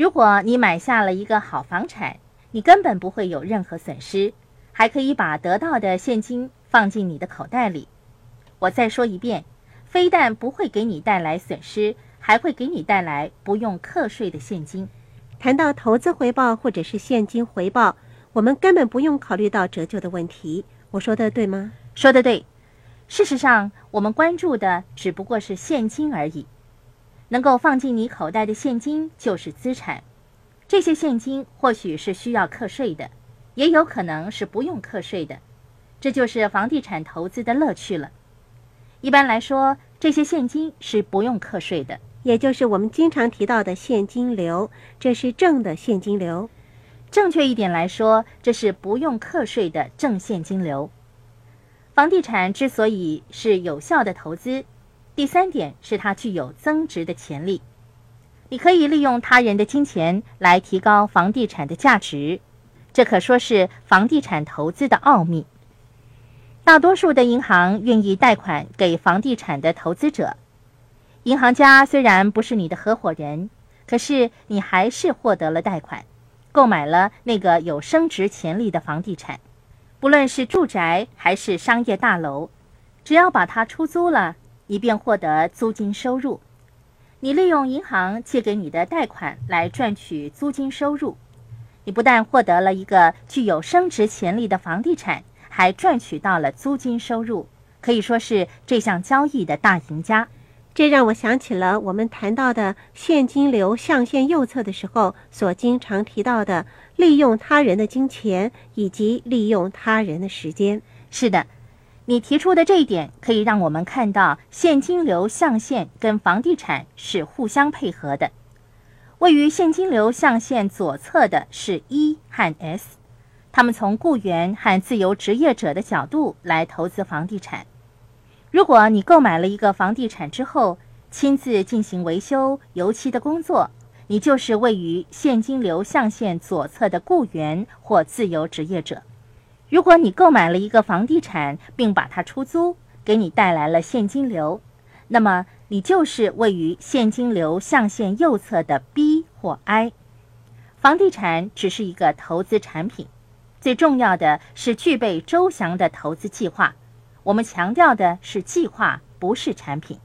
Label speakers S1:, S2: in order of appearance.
S1: 如果你买下了一个好房产，你根本不会有任何损失，还可以把得到的现金放进你的口袋里。我再说一遍，非但不会给你带来损失，还会给你带来不用课税的现金。
S2: 谈到投资回报或者是现金回报，我们根本不用考虑到折旧的问题。我说的对吗？
S1: 说的对。事实上，我们关注的只不过是现金而已。能够放进你口袋的现金就是资产。这些现金或许是需要课税的，也有可能是不用课税的。这就是房地产投资的乐趣了。一般来说，这些现金是不用课税的，
S2: 也就是我们经常提到的现金流，这是正的现金流。
S1: 正确一点来说，这是不用课税的正现金流。房地产之所以是有效的投资，第三点是它具有增值的潜力。你可以利用他人的金钱来提高房地产的价值，这可说是房地产投资的奥秘。大多数的银行愿意贷款给房地产的投资者。银行家虽然不是你的合伙人，可是你还是获得了贷款，购买了那个有升值潜力的房地产，不论是住宅还是商业大楼，只要把它出租了，以便获得租金收入。你利用银行借给你的贷款来赚取租金收入，你不但获得了一个具有升值潜力的房地产。还赚取到了租金收入，可以说是这项交易的大赢家。
S2: 这让我想起了我们谈到的现金流象限右侧的时候所经常提到的利用他人的金钱以及利用他人的时间。
S1: 是的，你提出的这一点可以让我们看到现金流象限跟房地产是互相配合的。位于现金流象限左侧的是 E 和 S。他们从雇员和自由职业者的角度来投资房地产。如果你购买了一个房地产之后，亲自进行维修、油漆的工作，你就是位于现金流象限左侧的雇员或自由职业者。如果你购买了一个房地产并把它出租，给你带来了现金流，那么你就是位于现金流象限右侧的 B 或 I。房地产只是一个投资产品。最重要的是具备周详的投资计划。我们强调的是计划，不是产品。